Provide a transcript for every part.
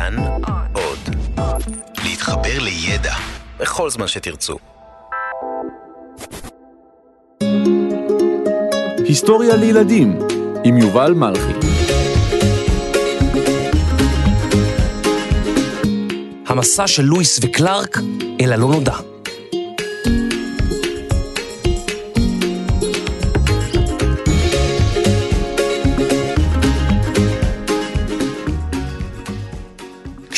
כאן עוד. להתחבר לידע בכל זמן שתרצו. היסטוריה לילדים עם יובל מלכי. המסע של לואיס וקלארק אל הלא נודע.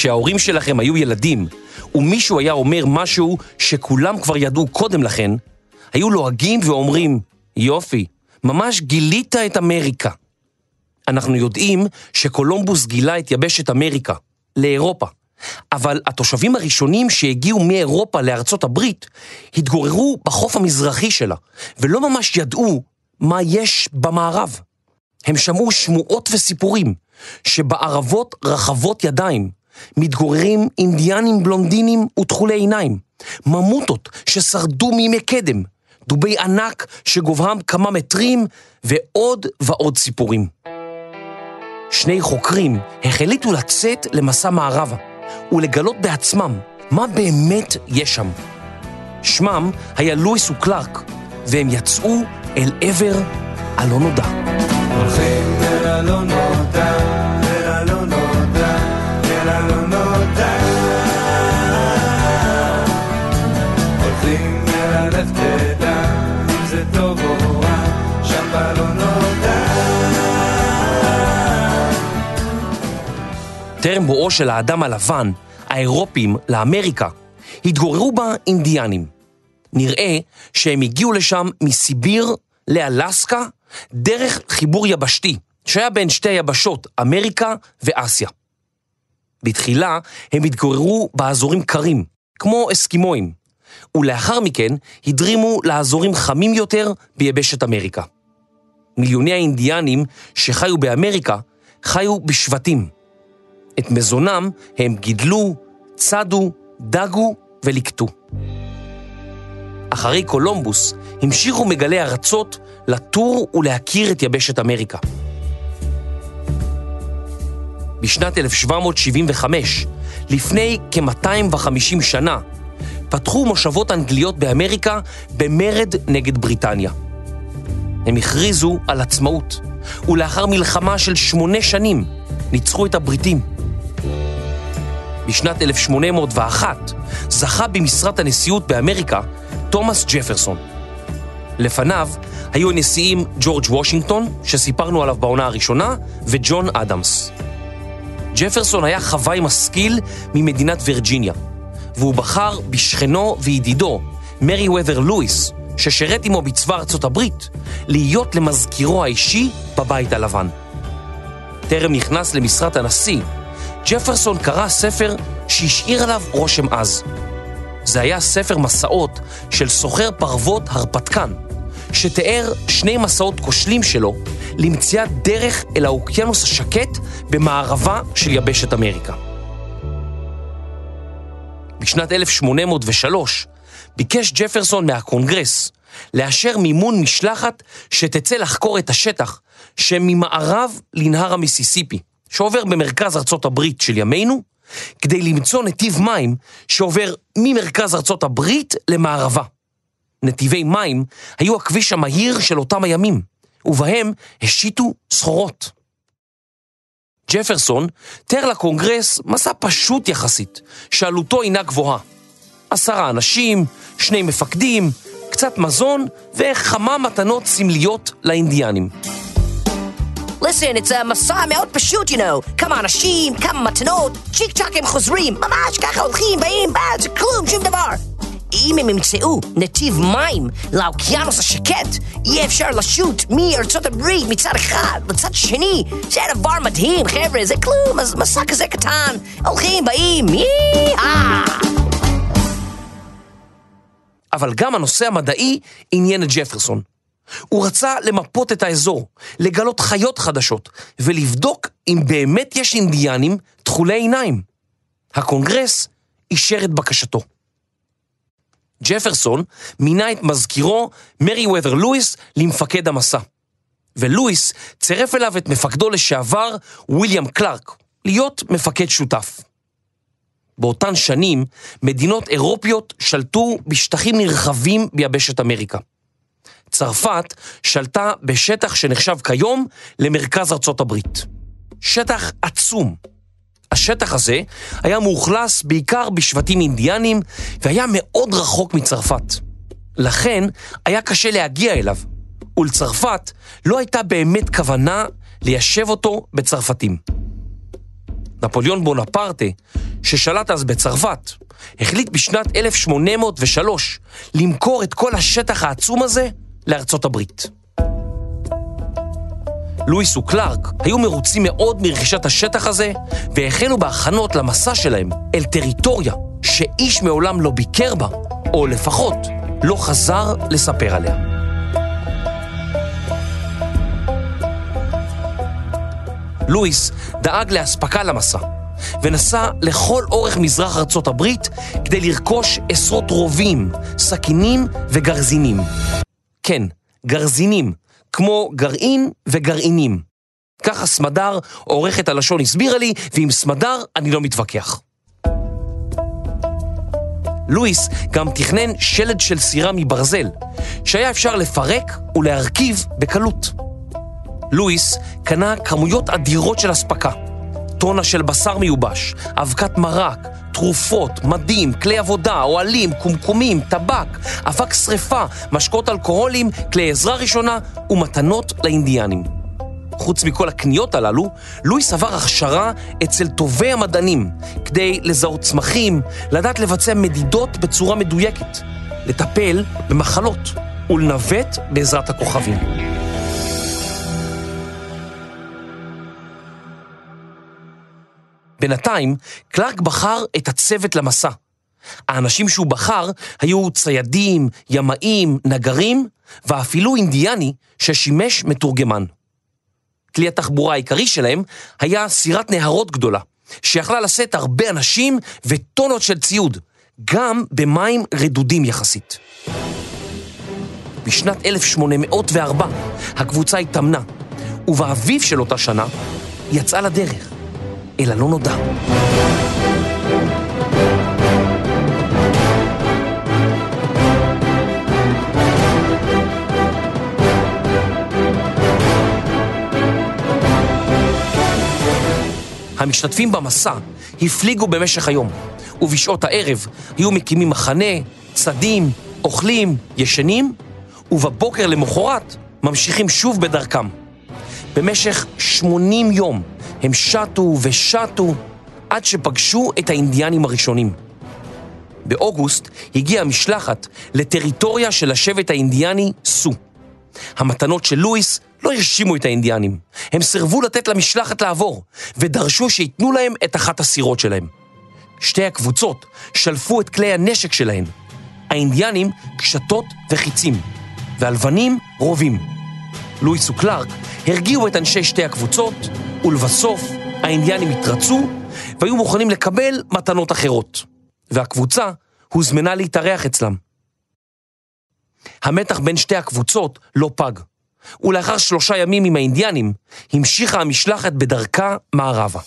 כשההורים שלכם היו ילדים, ומישהו היה אומר משהו שכולם כבר ידעו קודם לכן, היו לועגים ואומרים, יופי, ממש גילית את אמריקה. אנחנו יודעים שקולומבוס גילה את יבשת אמריקה, לאירופה. אבל התושבים הראשונים שהגיעו מאירופה לארצות הברית התגוררו בחוף המזרחי שלה, ולא ממש ידעו מה יש במערב. הם שמעו שמועות וסיפורים שבערבות רחבות ידיים מתגוררים אינדיאנים בלונדינים ותכולי עיניים, ממוטות ששרדו מימי קדם, דובי ענק שגובהם כמה מטרים ועוד ועוד סיפורים. שני חוקרים החליטו לצאת למסע מערבה ולגלות בעצמם מה באמת יש שם. שמם היה לואיס וקלארק, והם יצאו אל עבר הלא נודע. הולכים אל הלא נודע, טרם בואו של האדם הלבן, האירופים, לאמריקה, התגוררו בה אינדיאנים. נראה שהם הגיעו לשם מסיביר לאלסקה דרך חיבור יבשתי, שהיה בין שתי היבשות, אמריקה ואסיה. בתחילה הם התגוררו באזורים קרים, כמו אסקימואים, ולאחר מכן הדרימו לאזורים חמים יותר ביבשת אמריקה. מיליוני האינדיאנים שחיו באמריקה חיו בשבטים. את מזונם הם גידלו, צדו, דגו וליקטו. אחרי קולומבוס המשיכו מגלי ארצות לטור ולהכיר את יבשת אמריקה. בשנת 1775, לפני כ-250 שנה, פתחו מושבות אנגליות באמריקה במרד נגד בריטניה. הם הכריזו על עצמאות, ולאחר מלחמה של שמונה שנים ניצחו את הבריטים. בשנת 1801 זכה במשרת הנשיאות באמריקה תומאס ג'פרסון. לפניו היו הנשיאים ג'ורג' וושינגטון, שסיפרנו עליו בעונה הראשונה, וג'ון אדמס. ג'פרסון היה חוואי משכיל ממדינת וירג'יניה, והוא בחר בשכנו וידידו, מרי וובר לואיס, ששירת עמו בצבא ארצות הברית, להיות למזכירו האישי בבית הלבן. טרם נכנס למשרת הנשיא, ג'פרסון קרא ספר שהשאיר עליו רושם עז. זה היה ספר מסעות של סוחר פרוות הרפתקן, שתיאר שני מסעות כושלים שלו למציאת דרך אל האוקיינוס השקט במערבה של יבשת אמריקה. בשנת 1803 ביקש ג'פרסון מהקונגרס לאשר מימון משלחת שתצא לחקור את השטח שממערב לנהר המיסיסיפי, שעובר במרכז ארצות הברית של ימינו, כדי למצוא נתיב מים שעובר ממרכז ארצות הברית למערבה. נתיבי מים היו הכביש המהיר של אותם הימים, ובהם השיתו סחורות. ג'פרסון תיאר לקונגרס מסע פשוט יחסית, שעלותו אינה גבוהה. עשרה אנשים, שני מפקדים, קצת מזון וכמה מתנות סמליות לאינדיאנים. Listen, it's a מסע מאוד פשוט, you know. כמה אנשים, כמה מתנות, צ'יק צ'אק הם חוזרים. ממש ככה הולכים, באים, בא, זה כלום, שום דבר. אם הם ימצאו נתיב מים לאוקיינוס השקט, יהיה אפשר לשוט מארצות הברית מצד אחד לצד שני. זה דבר מדהים, חבר'ה, זה כלום, אז מסע כזה קטן. הולכים, באים, יאה! אבל גם הנושא המדעי עניין את ג'פרסון. הוא רצה למפות את האזור, לגלות חיות חדשות, ולבדוק אם באמת יש אינדיאנים תכולי עיניים. הקונגרס אישר את בקשתו. ג'פרסון מינה את מזכירו, מרי וובר לואיס, למפקד המסע. ולואיס צירף אליו את מפקדו לשעבר, ויליאם קלארק, להיות מפקד שותף. באותן שנים, מדינות אירופיות שלטו בשטחים נרחבים ביבשת אמריקה. צרפת שלטה בשטח שנחשב כיום למרכז ארצות הברית. שטח עצום. השטח הזה היה מאוכלס בעיקר בשבטים אינדיאנים והיה מאוד רחוק מצרפת. לכן היה קשה להגיע אליו, ולצרפת לא הייתה באמת כוונה ליישב אותו בצרפתים. נפוליאון בונפרטה, ששלט אז בצרפת, החליט בשנת 1803 למכור את כל השטח העצום הזה לארצות הברית. לואיס וקלארק היו מרוצים מאוד מרכישת השטח הזה, והחלו בהכנות למסע שלהם אל טריטוריה שאיש מעולם לא ביקר בה, או לפחות לא חזר לספר עליה. לואיס דאג לאספקה למסע, ונסע לכל אורך מזרח ארצות הברית כדי לרכוש עשרות רובים, סכינים וגרזינים. כן, גרזינים, כמו גרעין וגרעינים. ככה סמדר, עורכת הלשון, הסבירה לי, ועם סמדר אני לא מתווכח. לואיס גם תכנן שלד של סירה מברזל, שהיה אפשר לפרק ולהרכיב בקלות. לואיס קנה כמויות אדירות של אספקה. טונה של בשר מיובש, אבקת מרק, תרופות, מדים, כלי עבודה, אוהלים, קומקומים, טבק, אבק שרפה, משקות אלכוהולים, כלי עזרה ראשונה ומתנות לאינדיאנים. חוץ מכל הקניות הללו, לואיס עבר הכשרה אצל טובי המדענים כדי לזהות צמחים, לדעת לבצע מדידות בצורה מדויקת, לטפל במחלות ולנווט בעזרת הכוכבים. בינתיים, קלארק בחר את הצוות למסע. האנשים שהוא בחר היו ציידים, ימאים, נגרים, ואפילו אינדיאני ששימש מתורגמן. כלי התחבורה העיקרי שלהם היה סירת נהרות גדולה, שיכלה לשאת הרבה אנשים וטונות של ציוד, גם במים רדודים יחסית. בשנת 1804 הקבוצה התאמנה, ובאביב של אותה שנה יצאה לדרך. אל הלא נודע. המשתתפים במסע הפליגו במשך היום, ובשעות הערב היו מקימים מחנה, צדים, אוכלים, ישנים, ובבוקר למחרת ממשיכים שוב בדרכם. במשך 80 יום הם שטו ושטו עד שפגשו את האינדיאנים הראשונים. באוגוסט הגיעה המשלחת לטריטוריה של השבט האינדיאני סו. המתנות של לואיס לא הרשימו את האינדיאנים. הם סירבו לתת למשלחת לעבור, ודרשו שייתנו להם את אחת הסירות שלהם. שתי הקבוצות שלפו את כלי הנשק שלהן. האינדיאנים קשתות וחיצים, והלבנים רובים. לואיס וקלארק הרגיעו את אנשי שתי הקבוצות, ולבסוף האינדיאנים התרצו והיו מוכנים לקבל מתנות אחרות. והקבוצה הוזמנה להתארח אצלם. המתח בין שתי הקבוצות לא פג, ולאחר שלושה ימים עם האינדיאנים, המשיכה המשלחת בדרכה מערבה.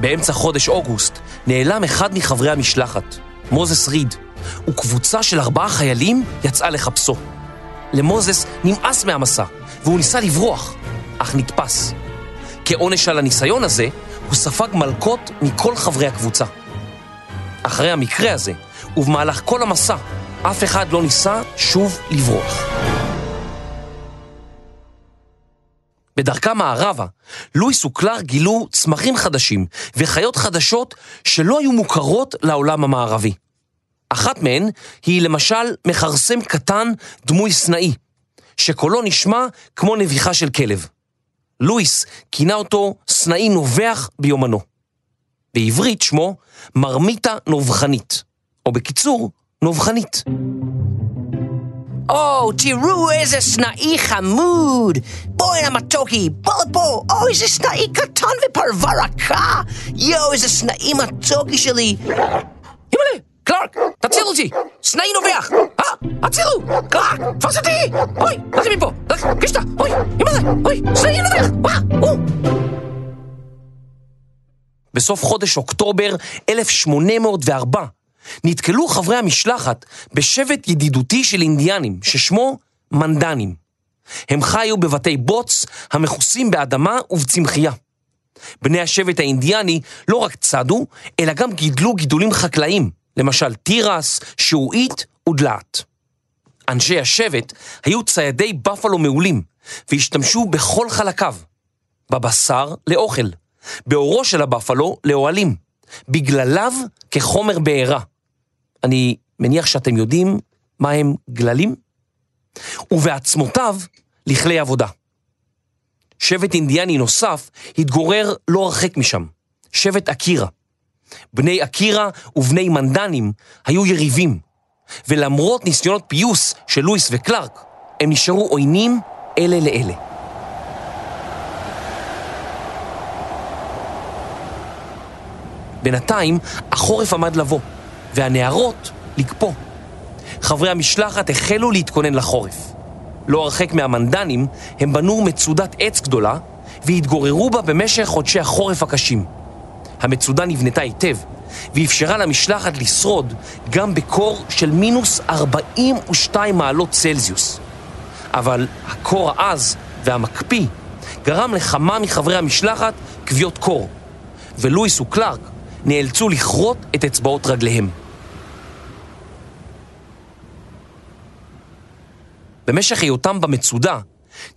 באמצע חודש אוגוסט נעלם אחד מחברי המשלחת, מוזס ריד, וקבוצה של ארבעה חיילים יצאה לחפשו. למוזס נמאס מהמסע, והוא ניסה לברוח, אך נתפס. כעונש על הניסיון הזה, הוא ספג מלקות מכל חברי הקבוצה. אחרי המקרה הזה, ובמהלך כל המסע, אף אחד לא ניסה שוב לברוח. בדרכם מערבה, לואיס וקלר גילו צמחים חדשים וחיות חדשות שלא היו מוכרות לעולם המערבי. אחת מהן היא למשל מכרסם קטן דמוי סנאי, שקולו נשמע כמו נביחה של כלב. לואיס כינה אותו סנאי נובח ביומנו. בעברית שמו מרמיתה נובחנית, או בקיצור, נובחנית. או, תראו איזה סנאי חמוד! בואי מתוקי, בוא לפה! או, איזה סנאי קטן ופרווה רכה! יואו, איזה סנאי מתוקי שלי! ימלא, קלארק, תציל אותי! סנאי נובח! אה, הצילו! קלארק, תפוס אותי! אוי, מה זה מפה? קשתה, אוי, ימלא, אוי, סנאי נובח! וואה, או! בסוף חודש אוקטובר 1804, נתקלו חברי המשלחת בשבט ידידותי של אינדיאנים, ששמו מנדנים. הם חיו בבתי בוץ המכוסים באדמה ובצמחייה. בני השבט האינדיאני לא רק צדו, אלא גם גידלו גידולים חקלאיים, למשל תירס, שעועית ודלעת. אנשי השבט היו ציידי בפלו מעולים, והשתמשו בכל חלקיו. בבשר לאוכל, באורו של הבפלו לאוהלים, בגלליו כחומר בעירה. אני מניח שאתם יודעים מה הם גללים? ובעצמותיו לכלי עבודה. שבט אינדיאני נוסף התגורר לא הרחק משם, שבט אקירה. בני אקירה ובני מנדנים היו יריבים, ולמרות ניסיונות פיוס של לואיס וקלארק, הם נשארו עוינים אלה לאלה. בינתיים החורף עמד לבוא, והנערות לקפוא. חברי המשלחת החלו להתכונן לחורף. לא הרחק מהמנדנים, הם בנו מצודת עץ גדולה והתגוררו בה במשך חודשי החורף הקשים. המצודה נבנתה היטב, ואפשרה למשלחת לשרוד גם בקור של מינוס 42 מעלות צלזיוס. אבל הקור העז והמקפיא גרם לכמה מחברי המשלחת כוויות קור, ולואיס וקלארק נאלצו לכרות את אצבעות רגליהם. במשך היותם במצודה,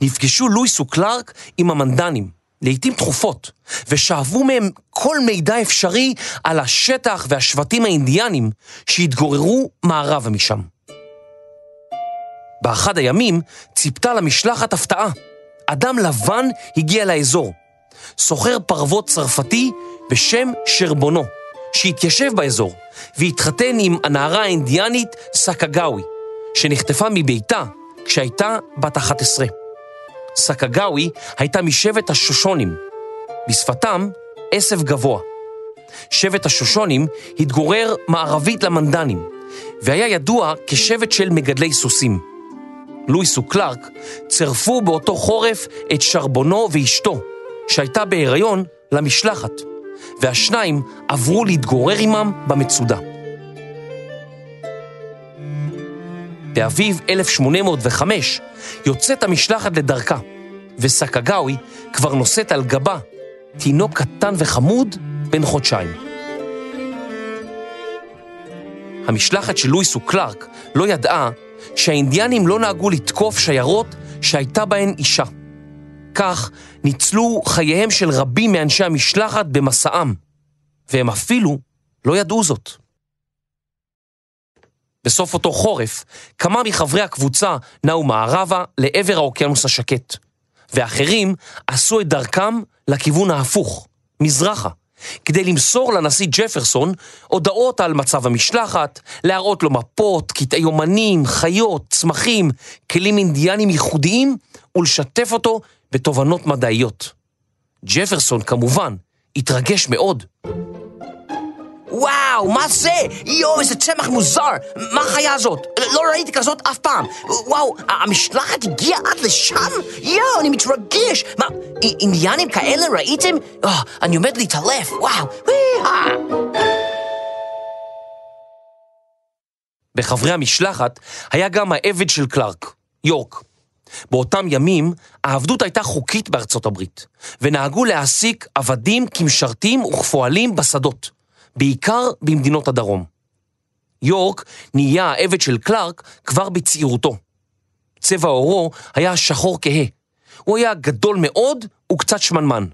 נפגשו לואיס וקלארק עם המנדנים, לעיתים תכופות, ושאבו מהם כל מידע אפשרי על השטח והשבטים האינדיאנים שהתגוררו מערבה משם. באחד הימים ציפתה למשלחת הפתעה. אדם לבן הגיע לאזור. סוחר פרוות צרפתי בשם שרבונו, שהתיישב באזור והתחתן עם הנערה האינדיאנית סקגאווי, שנחטפה מביתה כשהייתה בת 11. סקגאווי הייתה משבט השושונים, בשפתם עשב גבוה. שבט השושונים התגורר מערבית למנדנים, והיה ידוע כשבט של מגדלי סוסים. לואיס וקלארק צירפו באותו חורף את שרבונו ואשתו, שהייתה בהיריון, למשלחת, והשניים עברו להתגורר עמם במצודה. באביב 1805 יוצאת המשלחת לדרכה, וסקגאווי כבר נושאת על גבה תינוק קטן וחמוד בן חודשיים. המשלחת של לואיס וקלארק לא ידעה שהאינדיאנים לא נהגו לתקוף שיירות שהייתה בהן אישה. כך ניצלו חייהם של רבים מאנשי המשלחת במסעם, והם אפילו לא ידעו זאת. בסוף אותו חורף, כמה מחברי הקבוצה נעו מערבה לעבר האוקיינוס השקט, ואחרים עשו את דרכם לכיוון ההפוך, מזרחה, כדי למסור לנשיא ג'פרסון הודעות על מצב המשלחת, להראות לו מפות, קטעי יומנים, חיות, צמחים, כלים אינדיאנים ייחודיים, ולשתף אותו בתובנות מדעיות. ג'פרסון, כמובן, התרגש מאוד. וואו, מה זה? יואו, איזה צמח מוזר. מה החיה הזאת? לא ראיתי כזאת אף פעם. וואו, המשלחת הגיעה עד לשם? יואו, אני מתרגש. מה, אינדיאנים כאלה ראיתם? Oh, אני עומד להתעלף, וואו. בחברי המשלחת היה גם העבד של קלארק, יורק. באותם ימים העבדות הייתה חוקית בארצות הברית, ונהגו להעסיק עבדים כמשרתים וכפועלים בשדות. בעיקר במדינות הדרום. יורק נהיה העבד של קלארק כבר בצעירותו. צבע עורו היה שחור כהה. הוא היה גדול מאוד וקצת שמנמן.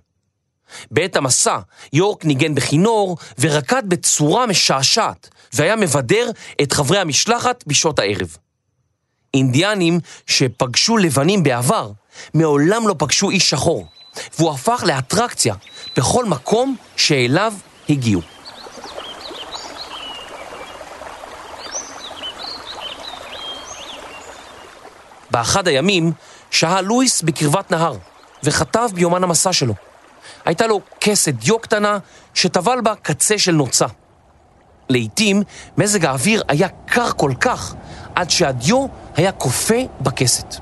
בעת המסע, יורק ניגן בכינור ורקד בצורה משעשעת, והיה מבדר את חברי המשלחת בשעות הערב. אינדיאנים שפגשו לבנים בעבר, מעולם לא פגשו איש שחור, והוא הפך לאטרקציה בכל מקום שאליו הגיעו. באחד הימים שהה לואיס בקרבת נהר, וכתב ביומן המסע שלו. הייתה לו כסת דיו קטנה שטבל בה קצה של נוצה. לעתים מזג האוויר היה קר כל כך, עד שהדיו היה כופה בכסת.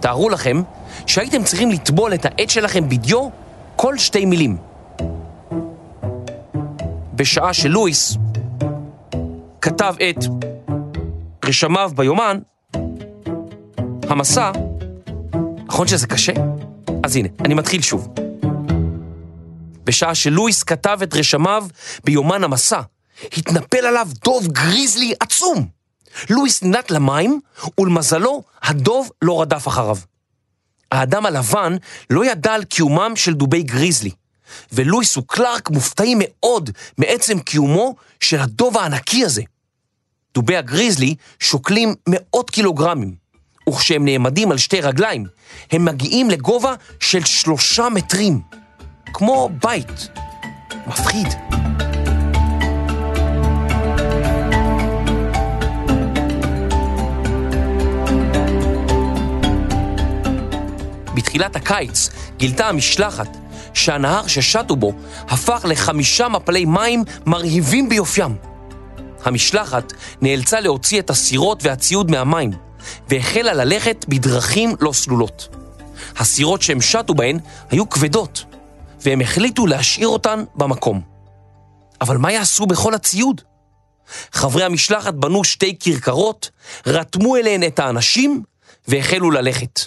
תארו לכם שהייתם צריכים לטבול את העט שלכם בדיו כל שתי מילים. בשעה שלואיס כתב את רשמיו ביומן, המסע, נכון שזה קשה? אז הנה, אני מתחיל שוב. בשעה שלואיס כתב את רשמיו ביומן המסע, התנפל עליו דוב גריזלי עצום. לואיס ננט למים, ולמזלו, הדוב לא רדף אחריו. האדם הלבן לא ידע על קיומם של דובי גריזלי, ולואיס וקלארק מופתעים מאוד מעצם קיומו של הדוב הענקי הזה. דובי הגריזלי שוקלים מאות קילוגרמים, וכשהם נעמדים על שתי רגליים, הם מגיעים לגובה של שלושה מטרים, כמו בית. מפחיד. בתחילת הקיץ גילתה המשלחת שהנהר ששטו בו הפך לחמישה מפלי מים מרהיבים ביופיים. המשלחת נאלצה להוציא את הסירות והציוד מהמים, והחלה ללכת בדרכים לא סלולות. הסירות שהם שטו בהן היו כבדות, והם החליטו להשאיר אותן במקום. אבל מה יעשו בכל הציוד? חברי המשלחת בנו שתי כרכרות, רתמו אליהן את האנשים והחלו ללכת.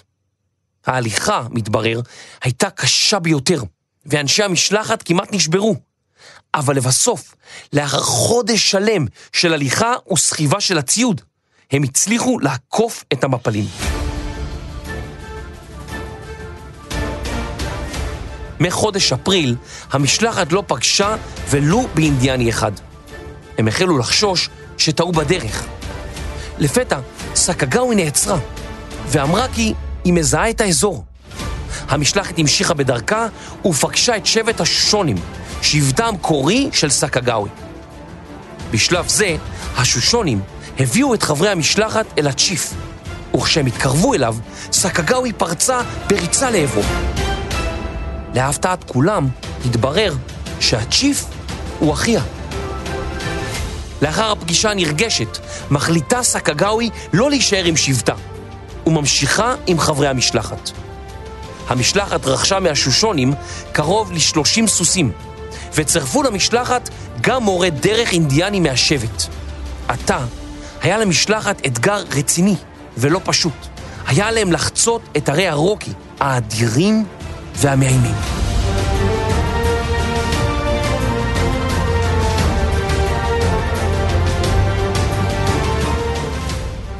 ההליכה, מתברר, הייתה קשה ביותר, ואנשי המשלחת כמעט נשברו. אבל לבסוף, לאחר חודש שלם של הליכה וסחיבה של הציוד, הם הצליחו לעקוף את המפלים. מחודש אפריל, המשלחת לא פגשה ולו באינדיאני אחד. הם החלו לחשוש שטעו בדרך. לפתע, סקגאווי נעצרה, ואמרה כי היא מזהה את האזור. המשלחת המשיכה בדרכה ופגשה את שבט השושונים, שבטה המקורי של סקגאווי. בשלב זה, השושונים הביאו את חברי המשלחת אל הצ'יף, וכשהם התקרבו אליו, סקגאווי פרצה בריצה לעברו. להפתעת כולם, התברר שהצ'יף הוא אחיה. לאחר הפגישה הנרגשת, מחליטה סקגאווי לא להישאר עם שבטה, וממשיכה עם חברי המשלחת. המשלחת רכשה מהשושונים קרוב ל-30 סוסים, וצרפו למשלחת גם מורה דרך אינדיאני מהשבט. עתה היה למשלחת אתגר רציני ולא פשוט. היה עליהם לחצות את הרי הרוקי, האדירים והמאיימים.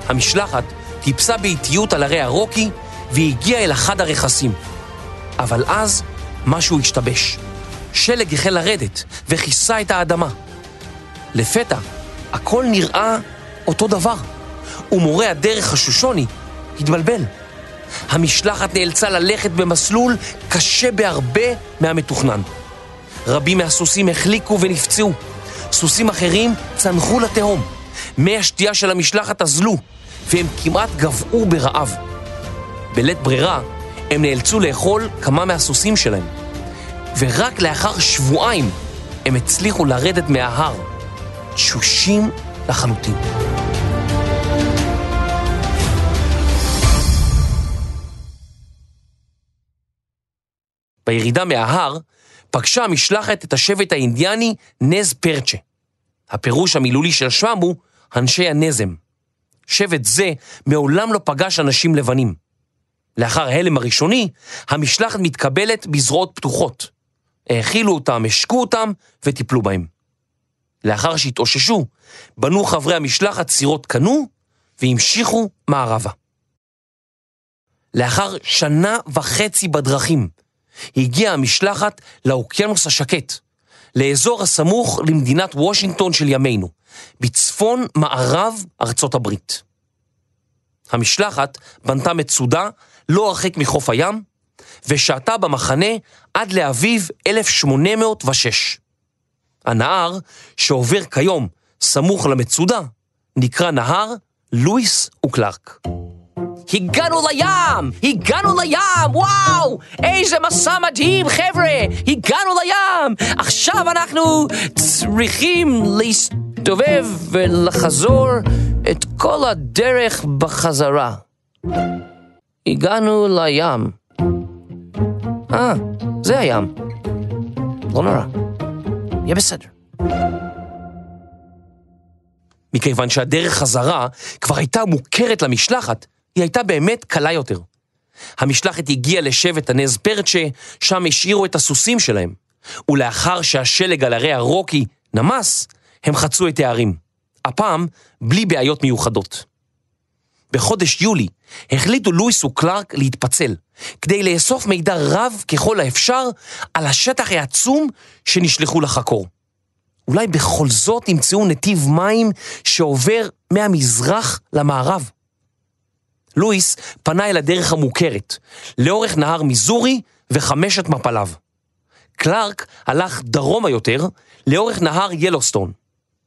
המשלחת טיפסה באיטיות על הרי הרוקי והגיעה אל אחד הרכסים. אבל אז משהו השתבש. שלג החל לרדת וכיסה את האדמה. לפתע, הכל נראה אותו דבר, ומורה הדרך הששוני התבלבל. המשלחת נאלצה ללכת במסלול קשה בהרבה מהמתוכנן. רבים מהסוסים החליקו ונפצעו. סוסים אחרים צנחו לתהום. מי השתייה של המשלחת אזלו, והם כמעט גבעו ברעב. בלית ברירה, הם נאלצו לאכול כמה מהסוסים שלהם. ורק לאחר שבועיים הם הצליחו לרדת מההר, תשושים לחלוטין. בירידה מההר פגשה המשלחת את השבט האינדיאני נז פרצ'ה. הפירוש המילולי של שמם הוא אנשי הנזם. שבט זה מעולם לא פגש אנשים לבנים. לאחר ההלם הראשוני, המשלחת מתקבלת בזרועות פתוחות. האכילו אותם, השקו אותם וטיפלו בהם. לאחר שהתאוששו, בנו חברי המשלחת סירות קנו והמשיכו מערבה. לאחר שנה וחצי בדרכים, הגיעה המשלחת לאוקיינוס השקט, לאזור הסמוך למדינת וושינגטון של ימינו, בצפון מערב ארצות הברית. המשלחת בנתה מצודה לא הרחק מחוף הים, ושהתה במחנה עד לאביב 1806. הנהר, שעובר כיום סמוך למצודה, נקרא נהר לואיס וקלארק. הגענו לים! הגענו לים! וואו! איזה מסע מדהים, חבר'ה! הגענו לים! עכשיו אנחנו צריכים להסתובב ולחזור את כל הדרך בחזרה. הגענו לים. אה, זה הים. לא נורא. יהיה בסדר. מכיוון שהדרך חזרה כבר הייתה מוכרת למשלחת, היא הייתה באמת קלה יותר. המשלחת הגיעה לשבט הנז פרצ'ה, שם השאירו את הסוסים שלהם, ולאחר שהשלג על הרי הרוקי נמס, הם חצו את הערים. הפעם בלי בעיות מיוחדות. בחודש יולי החליטו לואיס וקלארק להתפצל, כדי לאסוף מידע רב ככל האפשר על השטח העצום שנשלחו לחקור. אולי בכל זאת ימצאו נתיב מים שעובר מהמזרח למערב. לואיס פנה אל הדרך המוכרת, לאורך נהר מיזורי וחמשת מפליו. קלארק הלך דרומה יותר, לאורך נהר ילוסטון.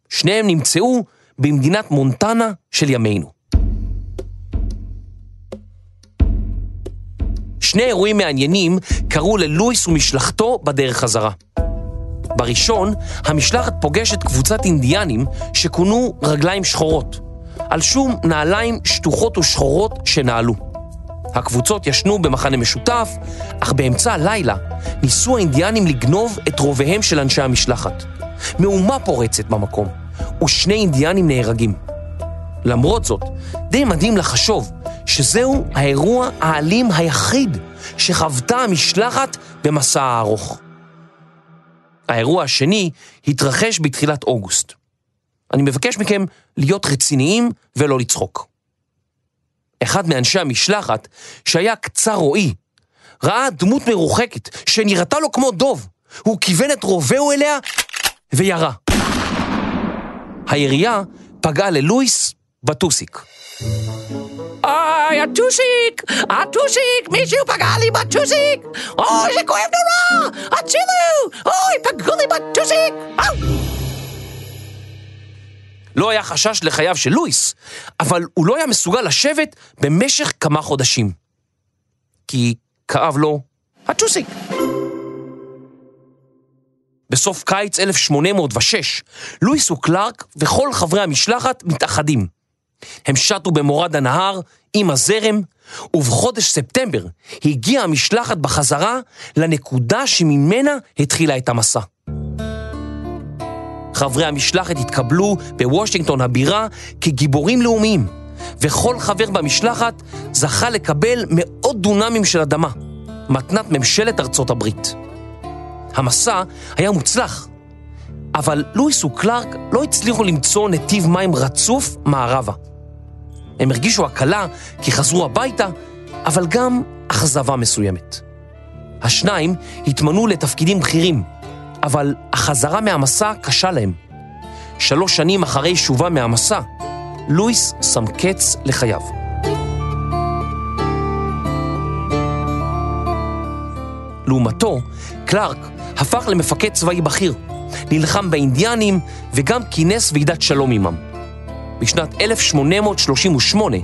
שניהם נמצאו במדינת מונטנה של ימינו. שני אירועים מעניינים קרו ללואיס ומשלחתו בדרך חזרה. בראשון, המשלחת פוגשת קבוצת אינדיאנים שכונו רגליים שחורות, על שום נעליים שטוחות ושחורות שנעלו. הקבוצות ישנו במחנה משותף, אך באמצע הלילה ניסו האינדיאנים לגנוב את רוביהם של אנשי המשלחת. מהומה פורצת במקום, ושני אינדיאנים נהרגים. למרות זאת, די מדהים לחשוב שזהו האירוע האלים היחיד שחוותה המשלחת במסע הארוך. האירוע השני התרחש בתחילת אוגוסט. אני מבקש מכם להיות רציניים ולא לצחוק. אחד מאנשי המשלחת, שהיה קצר רועי, ראה דמות מרוחקת שנראתה לו כמו דוב. הוא כיוון את רובהו אליה וירה. הירייה פגעה ללואיס בטוסיק. אוי, הטוסיק! הטוסיק! מישהו פגע לי בטוסיק! אוי, זה כואב נורא! הצילו! אוי, פגעו לי בטוסיק! לא היה חשש לחייו של לואיס, אבל הוא לא היה מסוגל לשבת במשך כמה חודשים. כי כאב לו הטוסיק. בסוף קיץ 1806, לואיס וקלארק וכל חברי המשלחת מתאחדים. הם שטו במורד הנהר עם הזרם, ובחודש ספטמבר הגיעה המשלחת בחזרה לנקודה שממנה התחילה את המסע. חברי המשלחת התקבלו בוושינגטון הבירה כגיבורים לאומיים, וכל חבר במשלחת זכה לקבל מאות דונמים של אדמה, מתנת ממשלת ארצות הברית. המסע היה מוצלח, אבל לואיס וקלארק לא הצליחו למצוא נתיב מים רצוף מערבה. הם הרגישו הקלה כי חזרו הביתה, אבל גם אכזבה מסוימת. השניים התמנו לתפקידים בכירים, אבל החזרה מהמסע קשה להם. שלוש שנים אחרי שובה מהמסע, לואיס שם קץ לחייו. לעומתו, קלארק הפך למפקד צבאי בכיר, נלחם באינדיאנים וגם כינס ועידת שלום עמם. בשנת 1838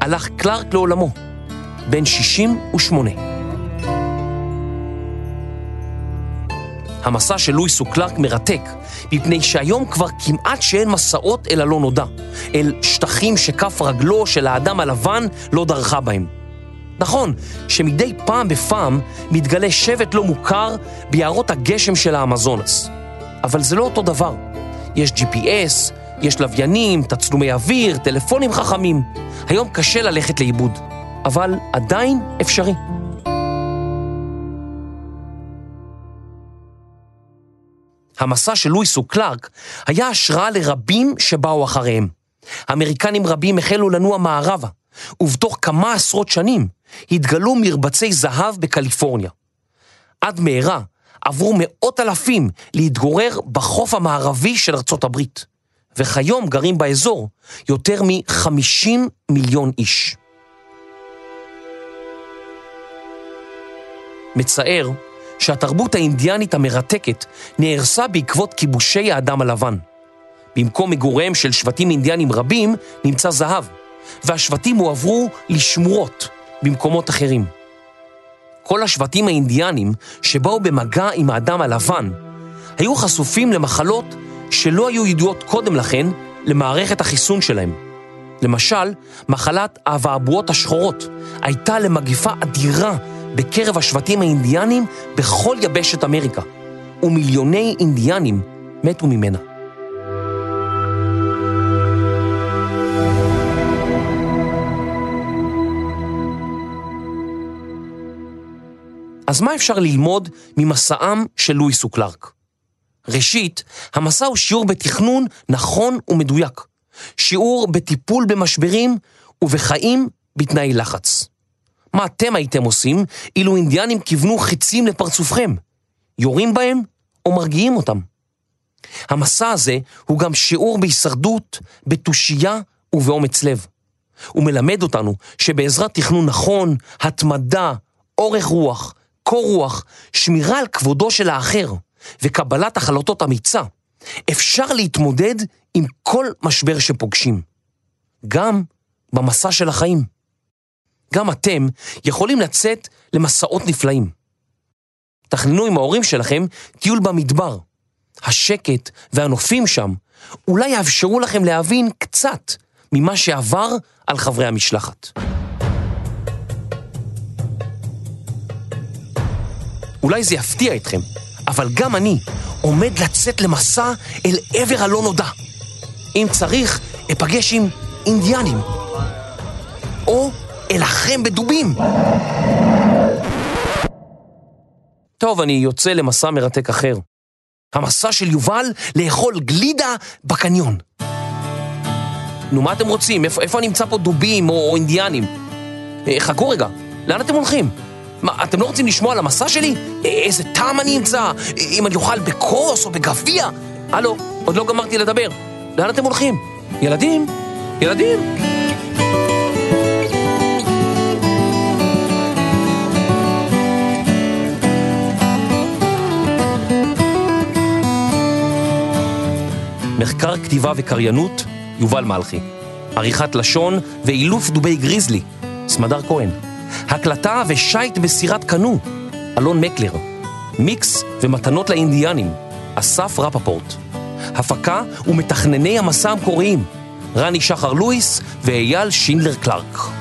הלך קלארק לעולמו, בן 68. המסע של לואיס וקלארק מרתק, מפני שהיום כבר כמעט שאין מסעות אל הלא נודע, אל שטחים שכף רגלו של האדם הלבן לא דרכה בהם. נכון שמדי פעם בפעם מתגלה שבט לא מוכר ביערות הגשם של האמזונס. אבל זה לא אותו דבר. יש GPS, יש לוויינים, תצלומי אוויר, טלפונים חכמים. היום קשה ללכת לאיבוד, אבל עדיין אפשרי. המסע של לואיס וקלארק היה השראה לרבים שבאו אחריהם. אמריקנים רבים החלו לנוע מערבה, ובתוך כמה עשרות שנים התגלו מרבצי זהב בקליפורניה. עד מהרה עברו מאות אלפים להתגורר בחוף המערבי של ארצות הברית, וכיום גרים באזור יותר מ-50 מיליון איש. מצער שהתרבות האינדיאנית המרתקת נהרסה בעקבות כיבושי האדם הלבן. במקום מגוריהם של שבטים אינדיאנים רבים נמצא זהב, והשבטים הועברו לשמורות במקומות אחרים. כל השבטים האינדיאנים שבאו במגע עם האדם הלבן היו חשופים למחלות שלא היו ידועות קודם לכן למערכת החיסון שלהם. למשל, מחלת האבעבועות השחורות הייתה למגיפה אדירה בקרב השבטים האינדיאנים בכל יבשת אמריקה, ומיליוני אינדיאנים מתו ממנה. אז מה אפשר ללמוד ממסעם של לואיס וקלארק? ראשית, המסע הוא שיעור בתכנון נכון ומדויק, שיעור בטיפול במשברים ובחיים בתנאי לחץ. מה אתם הייתם עושים אילו אינדיאנים כיוונו חצים לפרצופכם? יורים בהם או מרגיעים אותם? המסע הזה הוא גם שיעור בהישרדות, בתושייה ובאומץ לב. הוא מלמד אותנו שבעזרת תכנון נכון, התמדה, אורך רוח, קור רוח, שמירה על כבודו של האחר וקבלת החלטות אמיצה, אפשר להתמודד עם כל משבר שפוגשים. גם במסע של החיים. גם אתם יכולים לצאת למסעות נפלאים. תכננו עם ההורים שלכם טיול במדבר. השקט והנופים שם אולי יאפשרו לכם להבין קצת ממה שעבר על חברי המשלחת. אולי זה יפתיע אתכם, אבל גם אני עומד לצאת למסע אל עבר הלא נודע. אם צריך, אפגש עם אינדיאנים. או אלחם בדובים. טוב, אני יוצא למסע מרתק אחר. המסע של יובל לאכול גלידה בקניון. נו, מה אתם רוצים? איפה, איפה נמצא פה דובים או, או אינדיאנים? אה, חכו רגע, לאן אתם הולכים? מה, אתם לא רוצים לשמוע על המסע שלי? אה, איזה טעם אני אמצא? אה, אם אני אוכל בכוס או בגביע? הלו, עוד לא גמרתי לדבר. לאן אתם הולכים? ילדים? ילדים? מחקר כתיבה וקריינות, יובל מלכי. עריכת לשון ואילוף דובי גריזלי, סמדר כהן. הקלטה ושייט בסירת קנו, אלון מקלר. מיקס ומתנות לאינדיאנים, אסף רפפורט. הפקה ומתכנני המסע המקוריים, רני שחר לואיס ואייל שינדלר קלארק.